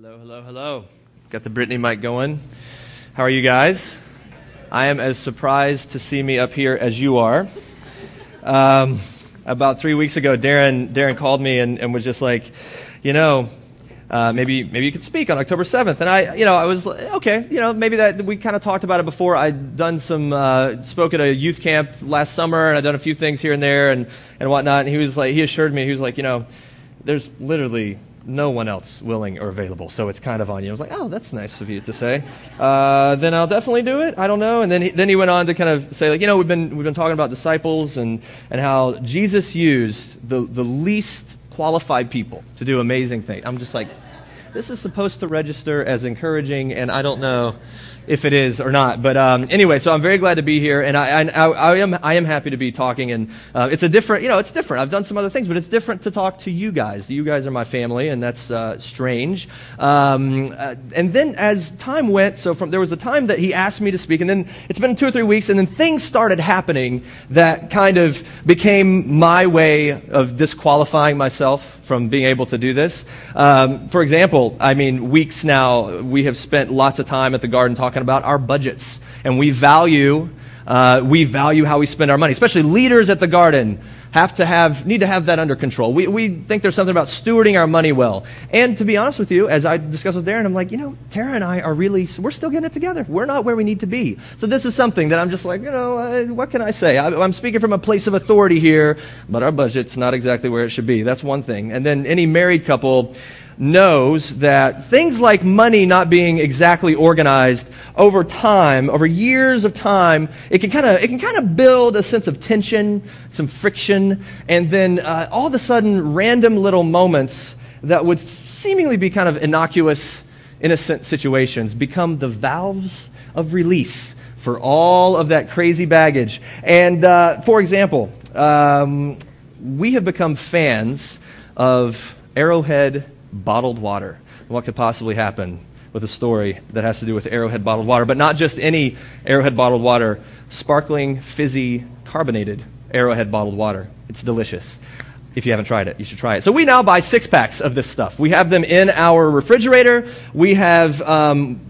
Hello, hello, hello. Got the Brittany mic going. How are you guys? I am as surprised to see me up here as you are. Um, about three weeks ago, Darren, Darren called me and, and was just like, you know, uh, maybe maybe you could speak on October 7th. And I, you know, I was okay. You know, maybe that we kind of talked about it before. I'd done some uh, spoke at a youth camp last summer, and I'd done a few things here and there and and whatnot. And he was like, he assured me, he was like, you know, there's literally no one else willing or available, so it's kind of on you. I was like, oh, that's nice of you to say. Uh, then I'll definitely do it. I don't know. And then he, then he went on to kind of say, like, you know, we've been we've been talking about disciples and and how Jesus used the the least qualified people to do amazing things. I'm just like, this is supposed to register as encouraging, and I don't know if it is or not. But um, anyway, so I'm very glad to be here, and I, I, I am, I am happy to be talking. And uh, it's a different, you know, it's different. I've done some other things, but it's different to talk to you guys. You guys are my family, and that's uh, strange. Um, uh, and then as time went, so from there was a time that he asked me to speak, and then it's been two or three weeks, and then things started happening that kind of became my way of disqualifying myself from being able to do this. Um, for example, I mean, weeks now, we have spent lots of time at the garden talking about our budgets, and we value. Uh, we value how we spend our money, especially leaders at the garden have to have, need to have that under control. We, we think there's something about stewarding our money well. And to be honest with you, as I discussed with Darren, I'm like, you know, Tara and I are really, we're still getting it together. We're not where we need to be. So this is something that I'm just like, you know, uh, what can I say? I, I'm speaking from a place of authority here, but our budget's not exactly where it should be. That's one thing. And then any married couple, knows that things like money not being exactly organized over time, over years of time, it can kind of it can kind of build a sense of tension, some friction, and then uh, all of a sudden, random little moments that would seemingly be kind of innocuous, innocent situations become the valves of release for all of that crazy baggage. And uh, for example, um, we have become fans of Arrowhead bottled water. What could possibly happen with a story that has to do with Arrowhead bottled water? But not just any Arrowhead bottled water, sparkling, fizzy, carbonated Arrowhead bottled water. It's delicious. If you haven't tried it, you should try it. So we now buy six packs of this stuff. We have them in our refrigerator. We have um,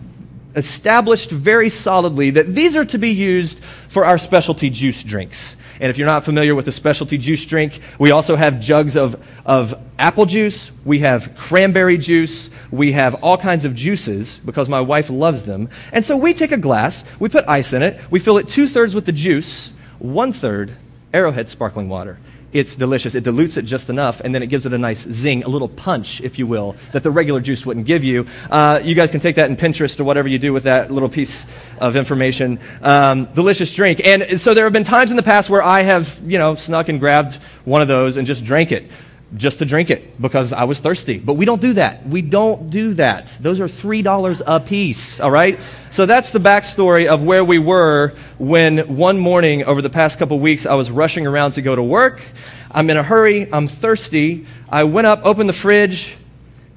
established very solidly that these are to be used for our specialty juice drinks. And if you're not familiar with a specialty juice drink, we also have jugs of, of apple juice, we have cranberry juice, we have all kinds of juices because my wife loves them. And so we take a glass, we put ice in it, we fill it two thirds with the juice, one third Arrowhead sparkling water it's delicious. It dilutes it just enough, and then it gives it a nice zing, a little punch, if you will, that the regular juice wouldn't give you. Uh, you guys can take that in Pinterest or whatever you do with that little piece of information. Um, delicious drink. And so there have been times in the past where I have, you know, snuck and grabbed one of those and just drank it just to drink it because I was thirsty. But we don't do that. We don't do that. Those are $3 a piece, all right? So that's the backstory of where we were when one morning over the past couple weeks I was rushing around to go to work. I'm in a hurry. I'm thirsty. I went up, opened the fridge,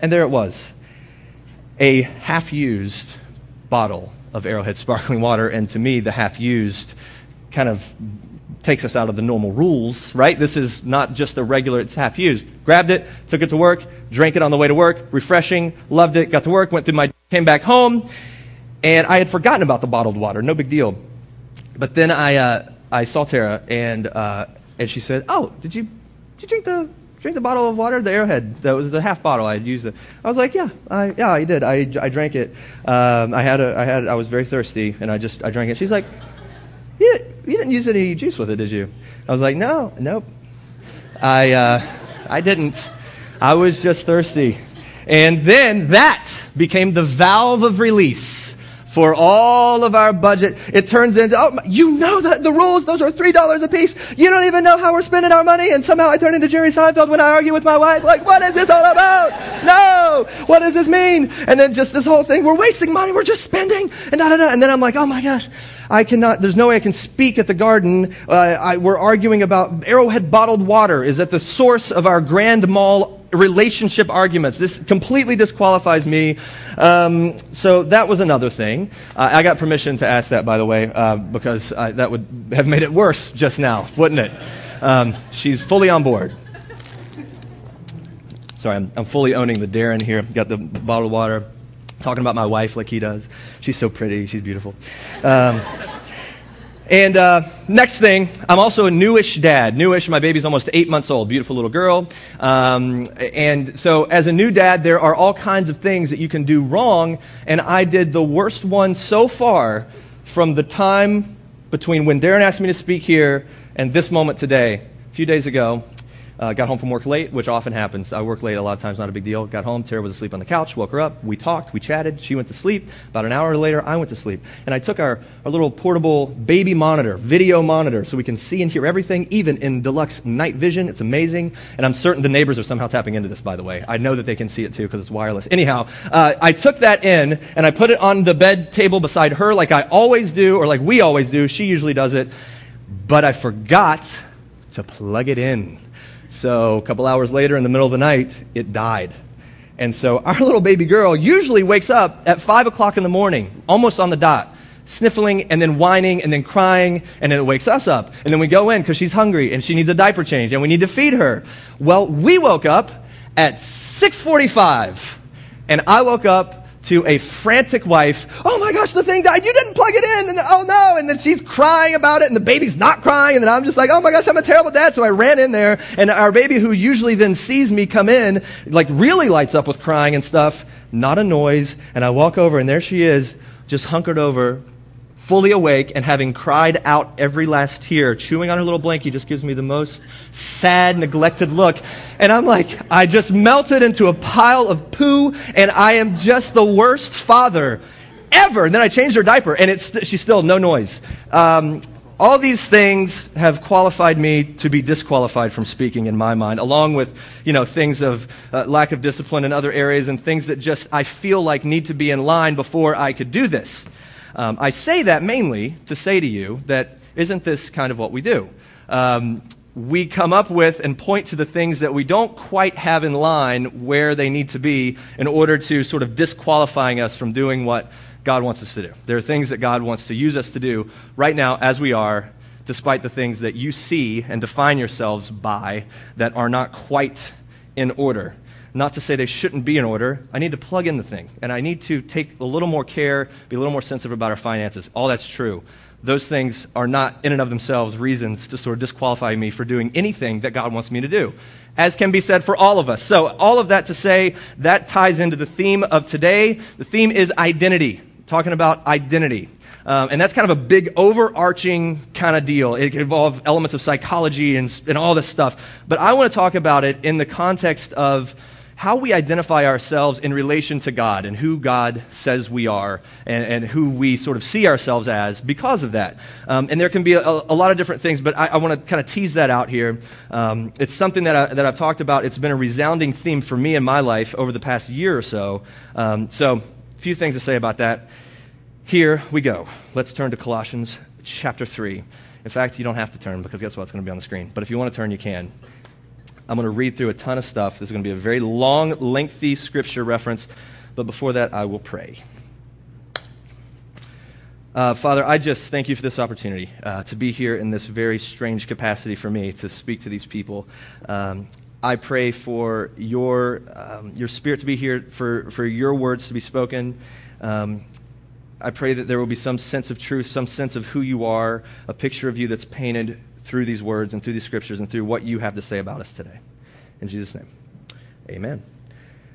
and there it was a half used bottle of Arrowhead sparkling water. And to me, the half used kind of takes us out of the normal rules, right? This is not just a regular, it's half used. Grabbed it, took it to work, drank it on the way to work, refreshing, loved it, got to work, went through my, came back home, and I had forgotten about the bottled water, no big deal. But then I, uh, I saw Tara, and, uh, and she said, Oh, did you, did you drink the, drink the bottle of water, the Arrowhead. That was the half bottle. I had used it. I was like, yeah, I, yeah, I did. I, I drank it. Um, I had a, I had, I was very thirsty, and I just, I drank it. She's like, you, you didn't use any juice with it, did you? I was like, no, nope. I, uh, I didn't. I was just thirsty. And then that became the valve of release for all of our budget. It turns into, oh, you know the, the rules. Those are $3 a piece. You don't even know how we're spending our money. And somehow I turn into Jerry Seinfeld when I argue with my wife. Like, what is this all about? No. What does this mean? And then just this whole thing. We're wasting money. We're just spending. And da, da, da. And then I'm like, oh my gosh. I cannot, there's no way I can speak at the garden. Uh, I, we're arguing about Arrowhead bottled water is at the source of our Grand Mal relationship arguments. This completely disqualifies me. Um, so that was another thing. Uh, I got permission to ask that, by the way, uh, because I, that would have made it worse just now, wouldn't it? Um, she's fully on board. Sorry, I'm, I'm fully owning the Darren here. Got the bottle of water, talking about my wife like he does. She's so pretty, she's beautiful. Um, and uh, next thing, I'm also a newish dad. Newish, my baby's almost eight months old, beautiful little girl. Um, and so, as a new dad, there are all kinds of things that you can do wrong. And I did the worst one so far from the time between when Darren asked me to speak here and this moment today, a few days ago. Uh, got home from work late, which often happens. I work late a lot of times, not a big deal. Got home, Tara was asleep on the couch, woke her up, we talked, we chatted, she went to sleep. About an hour later, I went to sleep. And I took our, our little portable baby monitor, video monitor, so we can see and hear everything, even in deluxe night vision. It's amazing. And I'm certain the neighbors are somehow tapping into this, by the way. I know that they can see it too because it's wireless. Anyhow, uh, I took that in and I put it on the bed table beside her like I always do, or like we always do. She usually does it. But I forgot to plug it in. So a couple hours later, in the middle of the night, it died. And so our little baby girl usually wakes up at 5 o'clock in the morning, almost on the dot, sniffling and then whining and then crying, and then it wakes us up. And then we go in because she's hungry and she needs a diaper change and we need to feed her. Well, we woke up at 6.45, and I woke up to a frantic wife, my gosh, the thing died. You didn't plug it in. And oh no. And then she's crying about it and the baby's not crying. And then I'm just like, oh my gosh, I'm a terrible dad. So I ran in there and our baby who usually then sees me come in, like really lights up with crying and stuff. Not a noise. And I walk over and there she is, just hunkered over, fully awake and having cried out every last tear, chewing on her little blankie, just gives me the most sad, neglected look. And I'm like, I just melted into a pile of poo, and I am just the worst father ever. And then I changed her diaper, and it's, she's still no noise. Um, all these things have qualified me to be disqualified from speaking in my mind, along with, you know, things of uh, lack of discipline in other areas and things that just I feel like need to be in line before I could do this. Um, I say that mainly to say to you that isn't this kind of what we do? Um, we come up with and point to the things that we don't quite have in line where they need to be in order to sort of disqualifying us from doing what God wants us to do. There are things that God wants to use us to do right now as we are, despite the things that you see and define yourselves by that are not quite in order. Not to say they shouldn't be in order. I need to plug in the thing. And I need to take a little more care, be a little more sensitive about our finances. All that's true. Those things are not, in and of themselves, reasons to sort of disqualify me for doing anything that God wants me to do, as can be said for all of us. So, all of that to say, that ties into the theme of today. The theme is identity, talking about identity. Um, and that's kind of a big overarching kind of deal. It can involve elements of psychology and, and all this stuff. But I want to talk about it in the context of how we identify ourselves in relation to God and who God says we are and, and who we sort of see ourselves as because of that. Um, and there can be a, a, lot of different things, but I, I want to kind of tease that out here. Um, it's something that, I, that I've talked about. It's been a resounding theme for me in my life over the past year or so. Um, so, a few things to say about that. Here we go. Let's turn to Colossians chapter 3. In fact, you don't have to turn because guess what? It's going to be on the screen. But if you want to turn, you can. I'm going to read through a ton of stuff. This is going to be a very long, lengthy scripture reference. But before that, I will pray. Uh, Father, I just thank you for this opportunity uh, to be here in this very strange capacity for me to speak to these people. Um, I pray for your, um, your spirit to be here, for, for your words to be spoken. Um, I pray that there will be some sense of truth, some sense of who you are, a picture of you that's painted through these words and through these scriptures and through what you have to say about us today. In Jesus' name, amen.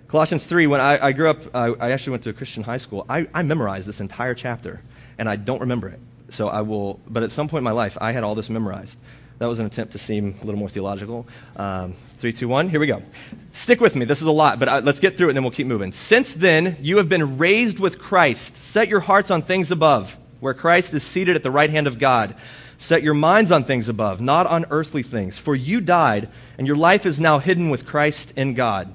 Colossians 3, when I, I grew up, I, I, actually went to a Christian high school. I, I memorized this entire chapter, and I don't remember it. So I will, but at some point in my life, I had all this memorized. That was an attempt to seem a little more theological. Um, three, two, one, here we go. Stick with me. This is a lot, but uh, let's get through it and then we'll keep moving. Since then, you have been raised with Christ. Set your hearts on things above, where Christ is seated at the right hand of God. Set your minds on things above, not on earthly things. For you died, and your life is now hidden with Christ in God.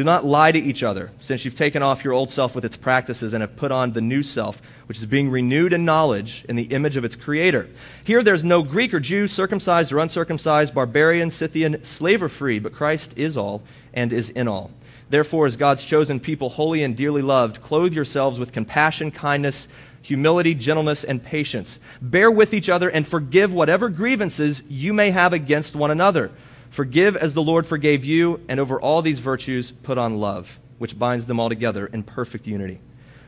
Do not lie to each other, since you've taken off your old self with its practices and have put on the new self, which is being renewed in knowledge in the image of its creator. Here there's no Greek or Jew, circumcised or uncircumcised, barbarian, Scythian, slave or free, but Christ is all and is in all. Therefore, as God's chosen people, holy and dearly loved, clothe yourselves with compassion, kindness, humility, gentleness, and patience. Bear with each other and forgive whatever grievances you may have against one another. Forgive as the Lord forgave you, and over all these virtues put on love, which binds them all together in perfect unity.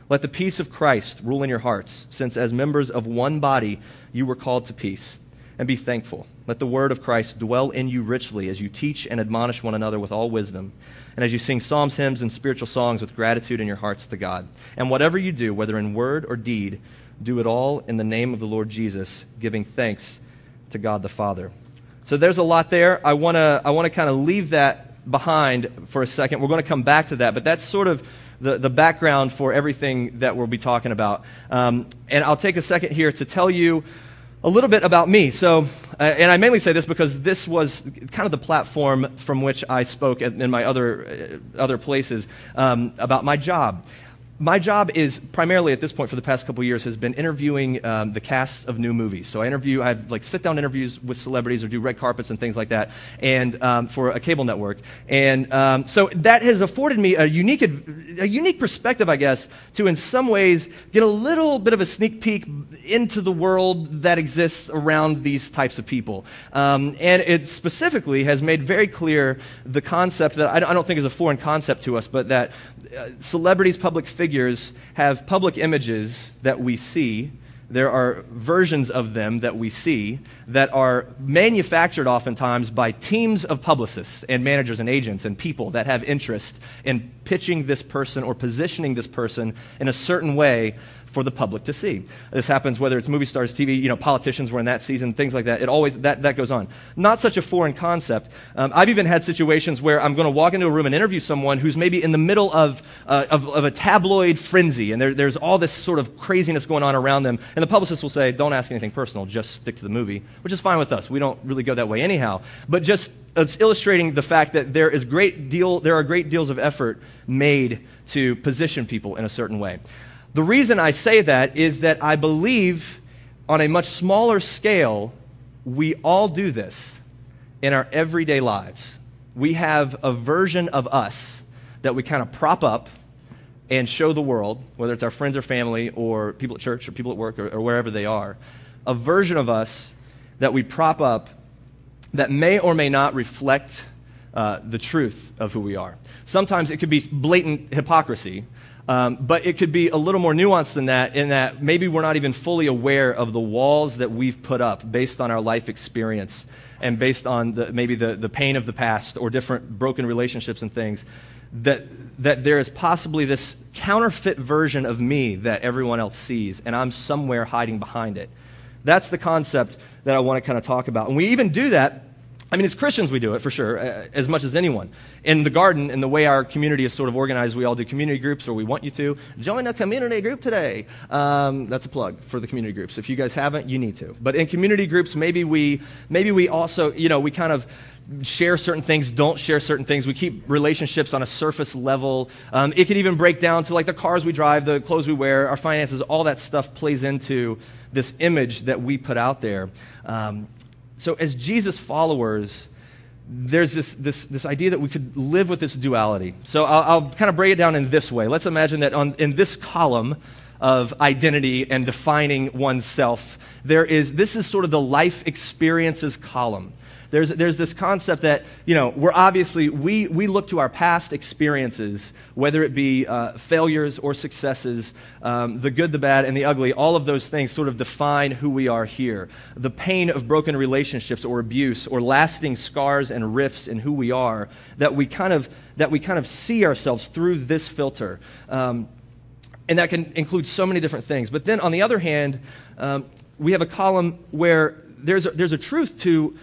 Let the peace of Christ rule in your hearts, since as members of one body you were called to peace. And be thankful. Let the word of Christ dwell in you richly as you teach and admonish one another with all wisdom, and as you sing psalms, hymns, and spiritual songs with gratitude in your hearts to God. And whatever you do, whether in word or deed, do it all in the name of the Lord Jesus, giving thanks to God the Father. So there's a lot there. I want to I wanna kind of leave that behind for a second. We're going to come back to that, but that's sort of the, the background for everything that we'll be talking about. Um, and I'll take a second here to tell you a little bit about me. So, uh, and I mainly say this because this was kind of the platform from which I spoke in my other, uh, other places um, about my job my job is primarily at this point for the past couple years has been interviewing um, the casts of new movies. So I interview, I have like sit down interviews with celebrities or do red carpets and things like that, and um, for a cable network. And um, so that has afforded me a unique, a unique perspective, I guess, to in some ways get a little bit of a sneak peek into the world that exists around these types of people. Um, and it specifically has made very clear the concept that I don't think is a foreign concept to us, but that uh, celebrities, public figures, have public images that we see. There are versions of them that we see that are manufactured oftentimes by teams of publicists and managers and agents and people that have interest in pitching this person or positioning this person in a certain way for the public to see. This happens whether it's movie stars, TV, you know, politicians were in that season, things like that. It always, that, that goes on. Not such a foreign concept. Um, I've even had situations where I'm going to walk into a room and interview someone who's maybe in the middle of, uh, of, of, a tabloid frenzy, and there, there's all this sort of craziness going on around them. And the publicist will say, don't ask anything personal, just stick to the movie, which is fine with us. We don't really go that way anyhow. But just it's illustrating the fact that there is great deal there are great deals of effort made to position people in a certain way the reason I say that is that I believe on a much smaller scale, we all do this in our everyday lives. We have a version of us that we kind of prop up and show the world, whether it's our friends or family or people at church or people at work or, or wherever they are, a version of us that we prop up that may or may not reflect uh, the truth of who we are. Sometimes it could be blatant hypocrisy, um, but it could be a little more nuanced than that, in that maybe we're not even fully aware of the walls that we've put up based on our life experience and based on the, maybe the, the pain of the past or different broken relationships and things. That, that there is possibly this counterfeit version of me that everyone else sees, and I'm somewhere hiding behind it. That's the concept that I want to kind of talk about. And we even do that I mean, as Christians, we do it for sure, uh, as much as anyone. In the garden, in the way our community is sort of organized, we all do community groups, or we want you to. Join a community group today. Um, that's a plug for the community groups. If you guys haven't, you need to. But in community groups, maybe we, maybe we also, you know, we kind of share certain things, don't share certain things. We keep relationships on a surface level. Um, it could even break down to like the cars we drive, the clothes we wear, our finances, all that stuff plays into this image that we put out there. Um, so, as Jesus followers, there's this, this, this idea that we could live with this duality. So, I'll, I'll kind of break it down in this way. Let's imagine that on, in this column of identity and defining oneself, there is, this is sort of the life experiences column there's, there's this concept that, you know, we're obviously, we, we look to our past experiences, whether it be uh, failures or successes, um, the good, the bad, and the ugly, all of those things sort of define who we are here. The pain of broken relationships or abuse or lasting scars and rifts in who we are, that we kind of, that we kind of see ourselves through this filter. Um, and that can include so many different things. But then on the other hand, um, we have a column where there's a, there's a truth to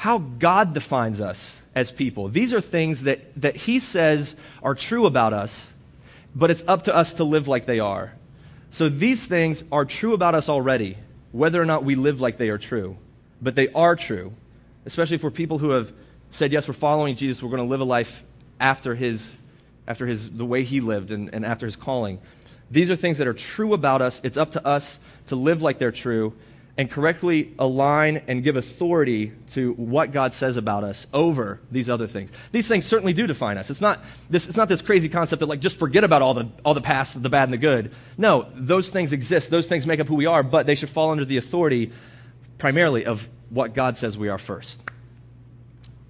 how God defines us as people. These are things that, that He says are true about us, but it's up to us to live like they are. So these things are true about us already, whether or not we live like they are true. But they are true, especially for people who have said, yes, we're following Jesus, we're going to live a life after His after his, the way he lived and, and after his calling. These are things that are true about us. It's up to us to live like they're true and correctly align and give authority to what God says about us over these other things. These things certainly do define us. It's not this, it's not this crazy concept that like just forget about all the, all the past, the bad and the good. No, those things exist. Those things make up who we are, but they should fall under the authority primarily of what God says we are first.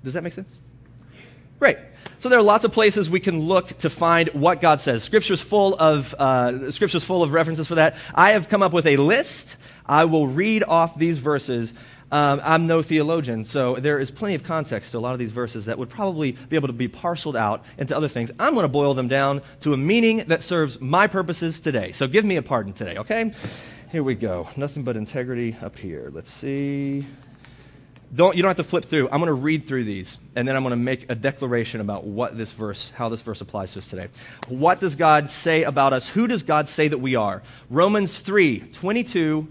Does that make sense? Great. So there are lots of places we can look to find what God says. Scripture's full of uh, Scripture's full of references for that. I have come up with a list. I will read off these verses. Um, I'm no theologian, so there is plenty of context to a lot of these verses that would probably be able to be parceled out into other things. I'm going to boil them down to a meaning that serves my purposes today. So give me a pardon today, okay? Here we go. Nothing but integrity up here. Let's see. Don't, you don't have to flip through. I'm going to read through these, and then I'm going to make a declaration about what this verse, how this verse applies to us today. What does God say about us? Who does God say that we are? Romans 3 22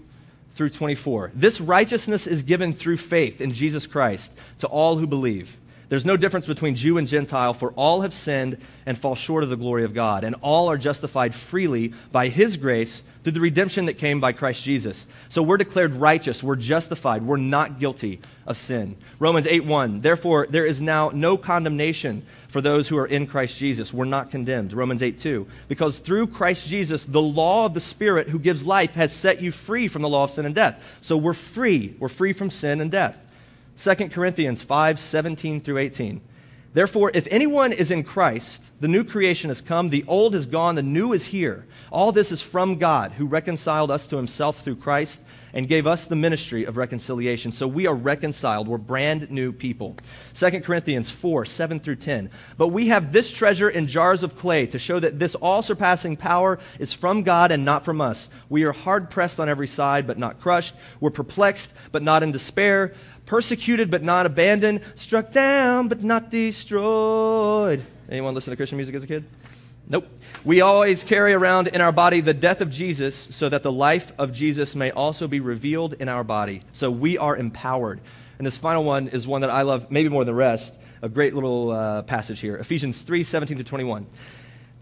through 24. This righteousness is given through faith in Jesus Christ to all who believe. There's no difference between Jew and Gentile, for all have sinned and fall short of the glory of God, and all are justified freely by His grace through the redemption that came by Christ Jesus. So we're declared righteous, we're justified, we're not guilty of sin. Romans 8 1. Therefore, there is now no condemnation for those who are in Christ Jesus. We're not condemned. Romans 8 2. Because through Christ Jesus, the law of the Spirit who gives life has set you free from the law of sin and death. So we're free. We're free from sin and death. 2 Corinthians 5 17 through 18. Therefore, if anyone is in Christ, the new creation has come, the old is gone, the new is here. All this is from God, who reconciled us to himself through Christ and gave us the ministry of reconciliation. So we are reconciled. We're brand new people. 2 Corinthians 4 7 through 10. But we have this treasure in jars of clay to show that this all surpassing power is from God and not from us. We are hard pressed on every side, but not crushed. We're perplexed, but not in despair persecuted but not abandoned, struck down but not destroyed. Anyone listen to Christian music as a kid? Nope. We always carry around in our body the death of Jesus so that the life of Jesus may also be revealed in our body. So we are empowered. And this final one is one that I love maybe more than the rest. A great little uh, passage here Ephesians 3 17 to 21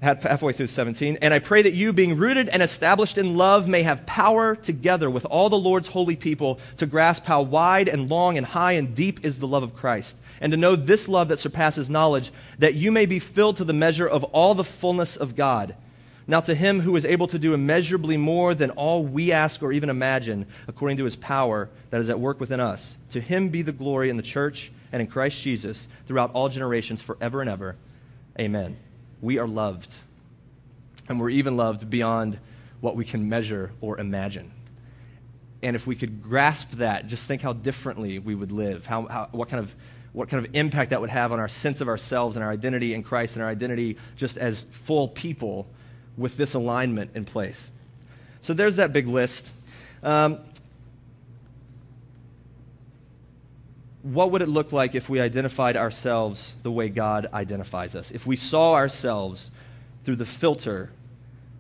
halfway through 17. And I pray that you, being rooted and established in love, may have power together with all the Lord's holy people to grasp how wide and long and high and deep is the love of Christ, and to know this love that surpasses knowledge, that you may be filled to the measure of all the fullness of God. Now, to him who is able to do immeasurably more than all we ask or even imagine, according to his power that is at work within us, to him be the glory in the church and in Christ Jesus throughout all generations, forever and ever. Amen we are loved. And we're even loved beyond what we can measure or imagine. And if we could grasp that, just think how differently we would live, how, how, what, kind of, what kind of impact that would have on our sense of ourselves and our identity in Christ and our identity just as full people with this alignment in place. So there's that big list. Um, what would it look like if we identified ourselves the way God identifies us? If we saw ourselves through the filter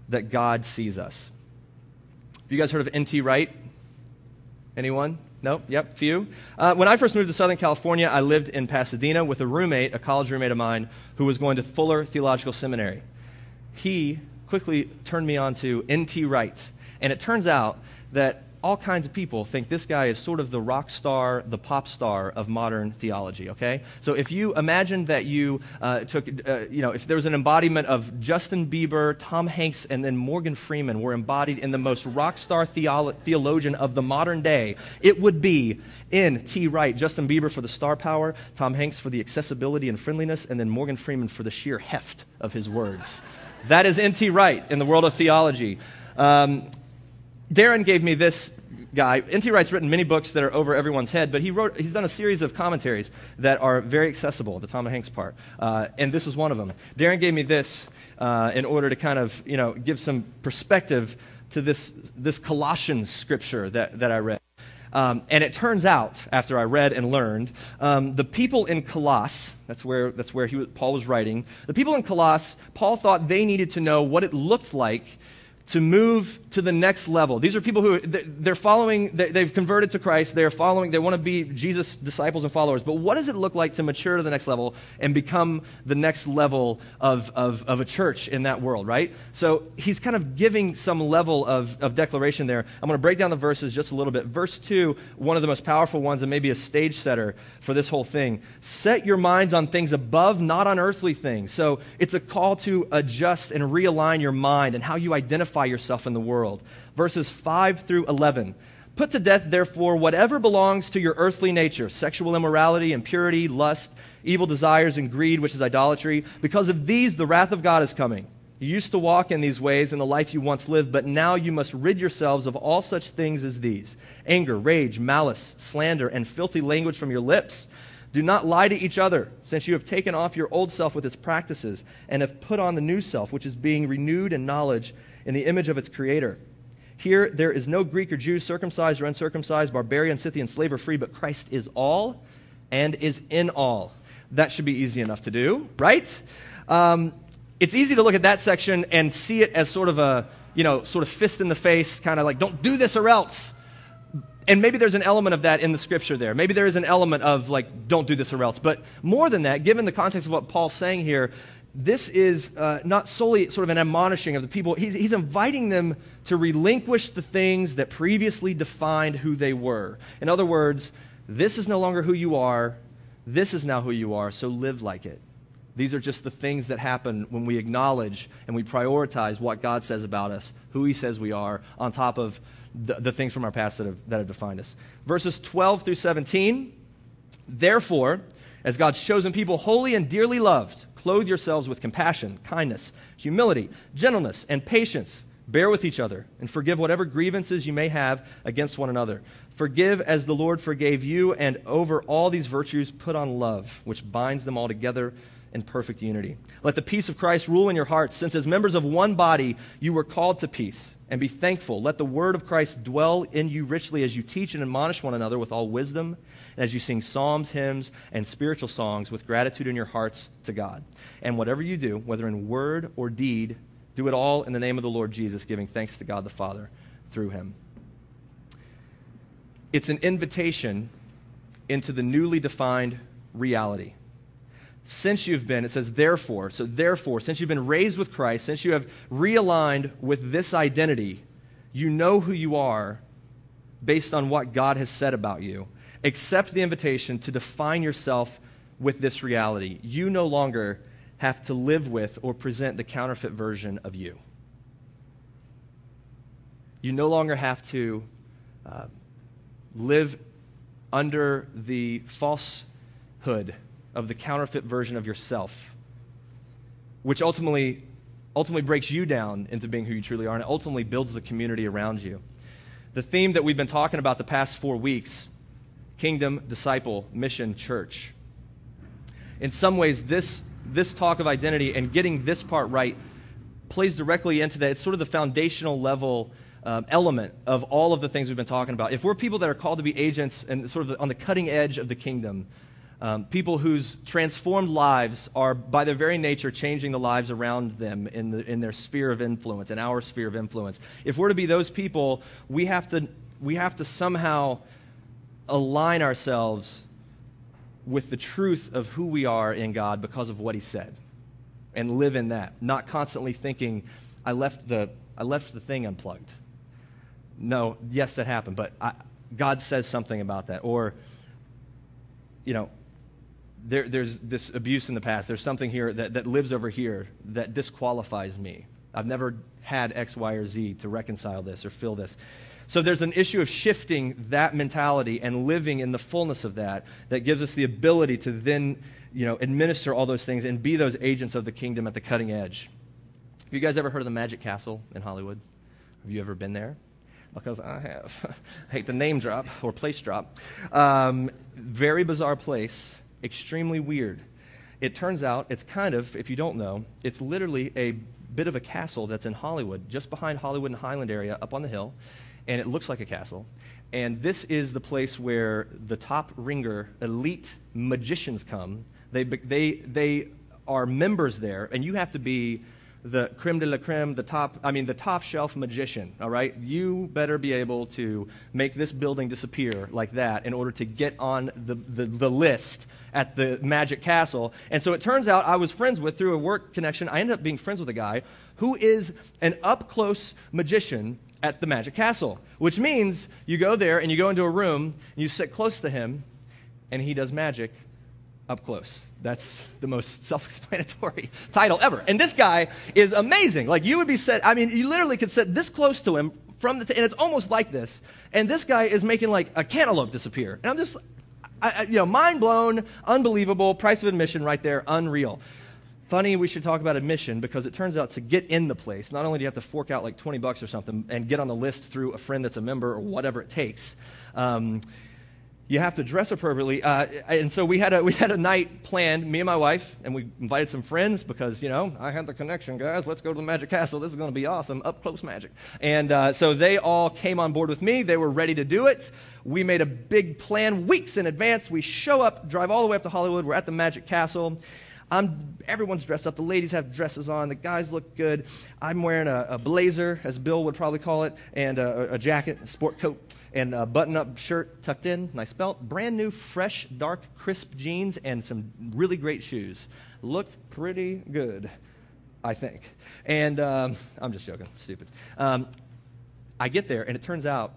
that God sees us? You guys heard of N.T. Wright? Anyone? No? Yep, few. Uh, when I first moved to Southern California, I lived in Pasadena with a roommate, a college roommate of mine, who was going to Fuller Theological Seminary. He quickly turned me on to N.T. Wright. And it turns out that all kinds of people think this guy is sort of the rock star, the pop star of modern theology, okay? So if you imagine that you uh, took, uh, you know, if there was an embodiment of Justin Bieber, Tom Hanks, and then Morgan Freeman were embodied in the most rock star theolo- theologian of the modern day, it would be N.T. Wright, Justin Bieber for the star power, Tom Hanks for the accessibility and friendliness, and then Morgan Freeman for the sheer heft of his words. That is N.T. Wright in the world of theology. Um, Darren gave me this guy. N.T. Wright's written many books that are over everyone's head, but he wrote, he's done a series of commentaries that are very accessible, the Tom Hanks part. Uh, and this was one of them. Darren gave me this uh, in order to kind of, you know, give some perspective to this, this Colossians scripture that, that I read. Um, and it turns out, after I read and learned, um, the people in Colossus, that's where, that's where he, Paul was writing, the people in Colossus, Paul thought they needed to know what it looked like to move to the next level. These are people who they're following, they've converted to Christ, they're following, they want to be Jesus' disciples and followers. But what does it look like to mature to the next level and become the next level of, of, of a church in that world, right? So he's kind of giving some level of, of declaration there. I'm going to break down the verses just a little bit. Verse 2, one of the most powerful ones and maybe a stage setter for this whole thing. Set your minds on things above, not on earthly things. So it's a call to adjust and realign your mind and how you identify yourself in the world. Verses 5 through 11. Put to death, therefore, whatever belongs to your earthly nature sexual immorality, impurity, lust, evil desires, and greed, which is idolatry. Because of these, the wrath of God is coming. You used to walk in these ways in the life you once lived, but now you must rid yourselves of all such things as these anger, rage, malice, slander, and filthy language from your lips. Do not lie to each other, since you have taken off your old self with its practices and have put on the new self, which is being renewed in knowledge in the image of its creator. Here, there is no Greek or Jew, circumcised or uncircumcised, barbarian, Scythian, slave or free, but Christ is all and is in all. That should be easy enough to do, right? Um, it's easy to look at that section and see it as sort of a, you know, sort of fist in the face, kind of like, don't do this or else. And maybe there's an element of that in the scripture there. Maybe there is an element of, like, don't do this or else. But more than that, given the context of what Paul's saying here, this is uh, not solely sort of an admonishing of the people. He's, he's inviting them to relinquish the things that previously defined who they were. In other words, this is no longer who you are. This is now who you are, so live like it. These are just the things that happen when we acknowledge and we prioritize what God says about us, who He says we are, on top of the, the things from our past that have, that have defined us. Verses 12 through 17. Therefore, as God's chosen people, holy and dearly loved, Clothe yourselves with compassion, kindness, humility, gentleness, and patience. Bear with each other and forgive whatever grievances you may have against one another. Forgive as the Lord forgave you, and over all these virtues put on love, which binds them all together in perfect unity. Let the peace of Christ rule in your hearts, since as members of one body you were called to peace. And be thankful. Let the word of Christ dwell in you richly as you teach and admonish one another with all wisdom and as you sing psalms, hymns, and spiritual songs with gratitude in your hearts to God. And whatever you do, whether in word or deed, do it all in the name of the Lord Jesus, giving thanks to God the Father through him. It's an invitation into the newly defined reality. Since you've been, it says, therefore, so therefore, since you've been raised with Christ, since you have realigned with this identity, you know who you are based on what God has said about you accept the invitation to define yourself with this reality. You no longer have to live with or present the counterfeit version of you. You no longer have to uh, live under the falsehood of the counterfeit version of yourself, which ultimately, ultimately breaks you down into being who you truly are and ultimately builds the community around you. The theme that we've been talking about the past four weeks kingdom, disciple, mission, church. In some ways, this, this talk of identity and getting this part right plays directly into that. It's sort of the foundational level um, element of all of the things we've been talking about. If we're people that are called to be agents and sort of on the cutting edge of the kingdom, um, people whose transformed lives are, by their very nature, changing the lives around them in, the, in their sphere of influence, in our sphere of influence. If we're to be those people, we have to, we have to somehow align ourselves with the truth of who we are in God because of what He said and live in that, not constantly thinking, I left the, I left the thing unplugged. No, yes, that happened, but I, God says something about that. Or, you know, there, there's this abuse in the past. There's something here that, that lives over here that disqualifies me. I've never had X, Y, or Z to reconcile this or fill this. So there's an issue of shifting that mentality and living in the fullness of that that gives us the ability to then, you know, administer all those things and be those agents of the kingdom at the cutting edge. Have you guys ever heard of the Magic Castle in Hollywood? Have you ever been there? Because I have. I hate the name drop or place drop. Um, very bizarre place, extremely weird. It turns out it's kind of, if you don't know, it's literally a bit of a castle that's in Hollywood, just behind Hollywood and Highland area, up on the hill and it looks like a castle. And this is the place where the top ringer, elite magicians come. They, they, they are members there, and you have to be the creme de la creme, the top, I mean, the top shelf magician, all right? You better be able to make this building disappear like that in order to get on the, the, the list at the Magic Castle. And so it turns out I was friends with, through a work connection, I ended up being friends with a guy who is an up close magician at the Magic Castle, which means you go there and you go into a room and you sit close to him and he does magic up close. That's the most self explanatory title ever. And this guy is amazing. Like, you would be set, I mean, you literally could sit this close to him from the, t- and it's almost like this. And this guy is making like a cantaloupe disappear. And I'm just, I, I, you know, mind blown, unbelievable, price of admission right there, unreal. Funny, we should talk about admission because it turns out to get in the place, not only do you have to fork out like 20 bucks or something and get on the list through a friend that's a member or whatever it takes. Um, you have to dress appropriately. Uh, and so we had, a, we had a night planned, me and my wife, and we invited some friends because, you know, I had the connection, guys. Let's go to the Magic Castle. This is going to be awesome. Up close magic. And uh, so they all came on board with me. They were ready to do it. We made a big plan weeks in advance. We show up, drive all the way up to Hollywood. We're at the Magic Castle. I'm, everyone's dressed up. The ladies have dresses on. The guys look good. I'm wearing a, a blazer, as Bill would probably call it, and a, a jacket, a sport coat, and a button up shirt tucked in, nice belt. Brand new, fresh, dark, crisp jeans, and some really great shoes. Looked pretty good, I think. And um, I'm just joking, stupid. Um, I get there, and it turns out,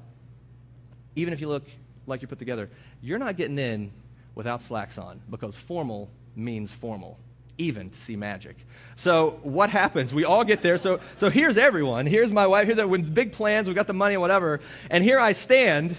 even if you look like you're put together, you're not getting in without slacks on because formal means formal, even to see magic. So what happens? We all get there. So, so here's everyone. Here's my wife. Here's that with big plans. We got the money and whatever. And here I stand.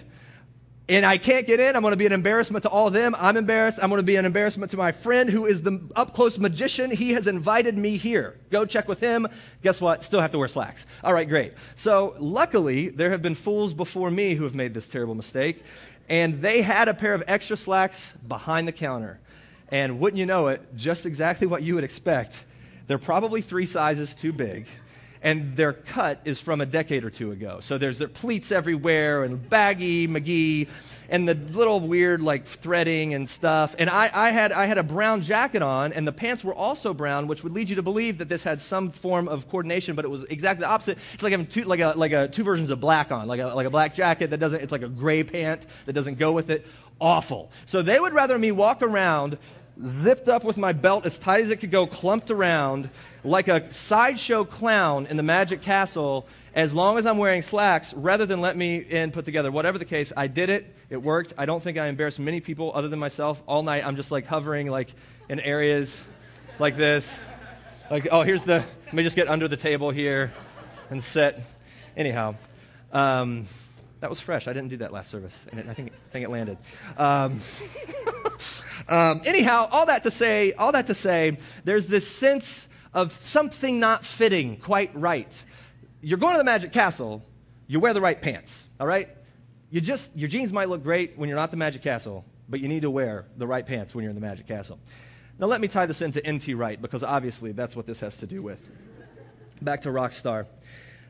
And I can't get in. I'm going to be an embarrassment to all of them. I'm embarrassed. I'm going to be an embarrassment to my friend who is the up close magician. He has invited me here. Go check with him. Guess what? Still have to wear slacks. All right, great. So, luckily, there have been fools before me who have made this terrible mistake. And they had a pair of extra slacks behind the counter. And wouldn't you know it, just exactly what you would expect. They're probably three sizes too big, and their cut is from a decade or two ago. So there's their pleats everywhere, and baggy McGee, and the little weird like threading and stuff. And I, I, had, I had a brown jacket on, and the pants were also brown, which would lead you to believe that this had some form of coordination, but it was exactly the opposite. It's like having two, like a, like a, two versions of black on, like a, like a black jacket that doesn't, it's like a gray pant that doesn't go with it. Awful. So they would rather me walk around zipped up with my belt as tight as it could go, clumped around like a sideshow clown in the Magic Castle as long as I'm wearing slacks rather than let me in put together. Whatever the case, I did it. It worked. I don't think I embarrassed many people other than myself. All night I'm just like hovering like in areas like this. Like, oh, here's the, let me just get under the table here and sit. Anyhow, um, that was fresh. I didn't do that last service, and it, I think, I think it landed. Um, Um, anyhow, all that to say, all that to say, there's this sense of something not fitting quite right. You're going to the Magic Castle, you wear the right pants, all right? You just, your jeans might look great when you're not the Magic Castle, but you need to wear the right pants when you're in the Magic Castle. Now, let me tie this into N.T. Wright, because obviously that's what this has to do with. Back to Rockstar.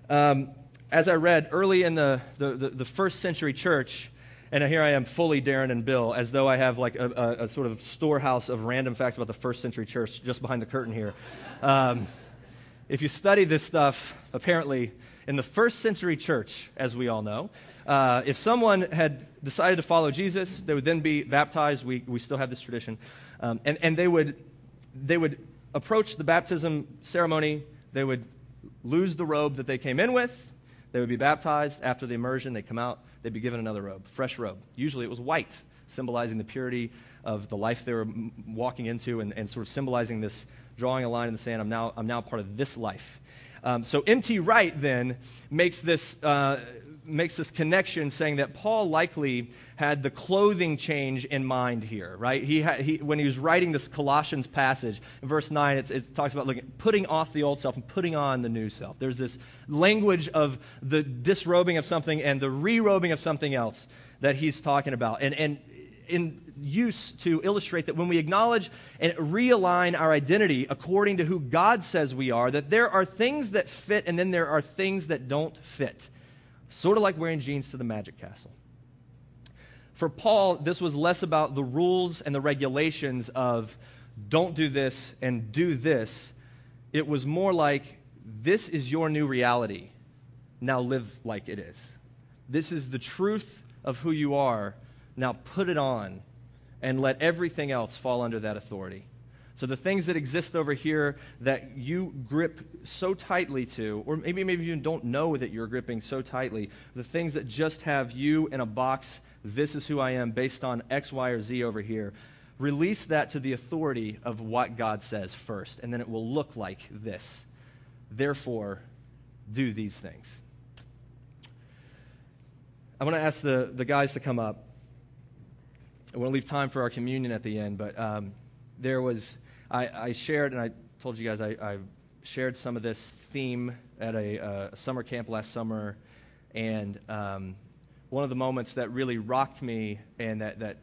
Um, as I read early in the, the, the, the first century church, and here I am, fully Darren and Bill, as though I have like a, a, a, sort of storehouse of random facts about the first century church just behind the curtain here. Um, if you study this stuff, apparently, in the first century church, as we all know, uh, if someone had decided to follow Jesus, they would then be baptized. We, we still have this tradition. Um, and, and they, would, they would approach the baptism ceremony, they would lose the robe that they came in with, they would be baptized. After the immersion, they'd come out, they'd be given another robe, fresh robe. Usually it was white, symbolizing the purity of the life they were walking into and, and sort of symbolizing this, drawing a line in the sand. I'm now, I'm now part of this life. Um, so N.T. Wright then makes this, uh, makes this connection saying that Paul likely had the clothing change in mind here, right? He, had, he when he was writing this Colossians passage, in verse 9, it talks about looking, putting off the old self and putting on the new self. There's this language of the disrobing of something and the re-robing of something else that he's talking about. And, and in use to illustrate that when we acknowledge and realign our identity according to who God says we are, that there are things that fit and then there are things that don't fit. Sort of like wearing jeans to the magic castle. For Paul, this was less about the rules and the regulations of don't do this and do this. It was more like this is your new reality. Now live like it is. This is the truth of who you are. Now put it on and let everything else fall under that authority. So the things that exist over here that you grip so tightly to, or maybe maybe you don't know that you're gripping so tightly, the things that just have you in a box, this is who I am based on X, Y, or Z over here. Release that to the authority of what God says first, and then it will look like this. Therefore, do these things. I want to ask the, the guys to come up. I want to leave time for our communion at the end, but um, there was, I, I, shared, and I told you guys, I, I shared some of this theme at a, uh, summer camp last summer, and um, one of the moments that really rocked me and that, that,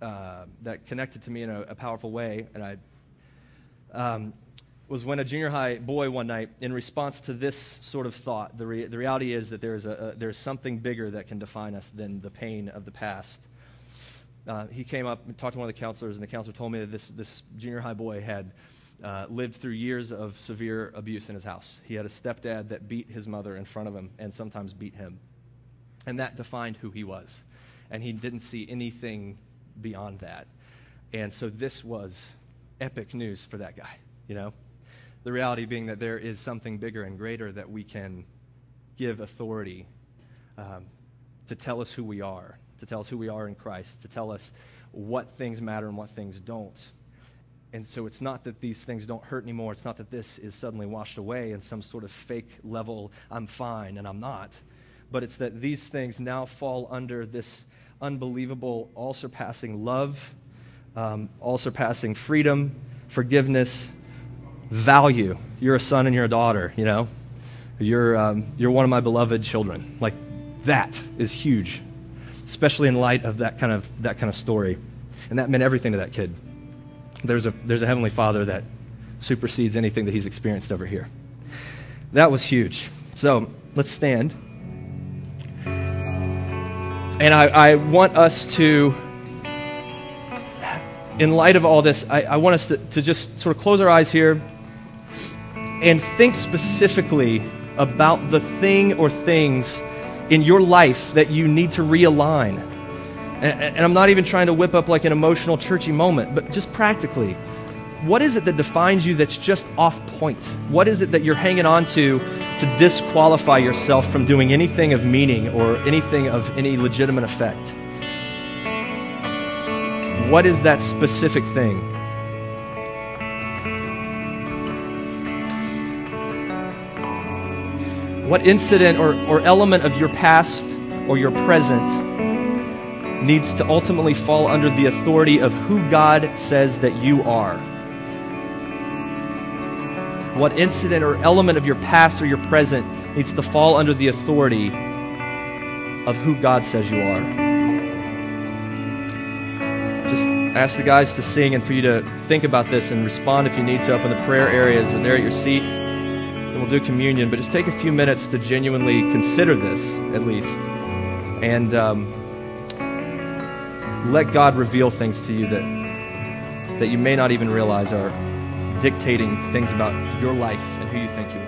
uh, that connected to me in a, a powerful way, and I um, was when a junior high boy one night, in response to this sort of thought, the, re- the reality is that there's, a, a, there's something bigger that can define us than the pain of the past. Uh, he came up and talked to one of the counselors, and the counselor told me that this, this junior high boy had uh, lived through years of severe abuse in his house. He had a stepdad that beat his mother in front of him and sometimes beat him. And that defined who he was. And he didn't see anything beyond that. And so this was epic news for that guy, you know? The reality being that there is something bigger and greater that we can give authority um, to tell us who we are, to tell us who we are in Christ, to tell us what things matter and what things don't. And so it's not that these things don't hurt anymore. It's not that this is suddenly washed away in some sort of fake level, I'm fine and I'm not. But it's that these things now fall under this unbelievable, all surpassing love, um, all surpassing freedom, forgiveness, value. You're a son and you're a daughter, you know? You're, um, you're one of my beloved children. Like, that is huge, especially in light of that kind of, that kind of story. And that meant everything to that kid. There's a, there's a Heavenly Father that supersedes anything that he's experienced over here. That was huge. So let's stand. And I, I want us to in light of all this, I, I want us to, to, just sort of close our eyes here and think specifically about the thing or things in your life that you need to realign. And, and I'm not even trying to whip up like an emotional, churchy moment, but just practically. What is it that defines you that's just off point? What is it that you're hanging on to to disqualify yourself from doing anything of meaning or anything of any legitimate effect? What is that specific thing? What incident or, or element of your past or your present needs to ultimately fall under the authority of who God says that you are? What incident or element of your past or your present needs to fall under the authority of who God says you are? Just ask the guys to sing and for you to think about this and respond if you need to up in the prayer areas or there at your seat we'll do communion, but just take a few minutes to genuinely consider this, at least. And um, let God reveal things to you that, that you may not even realize are dictating things about your life and who you think you are.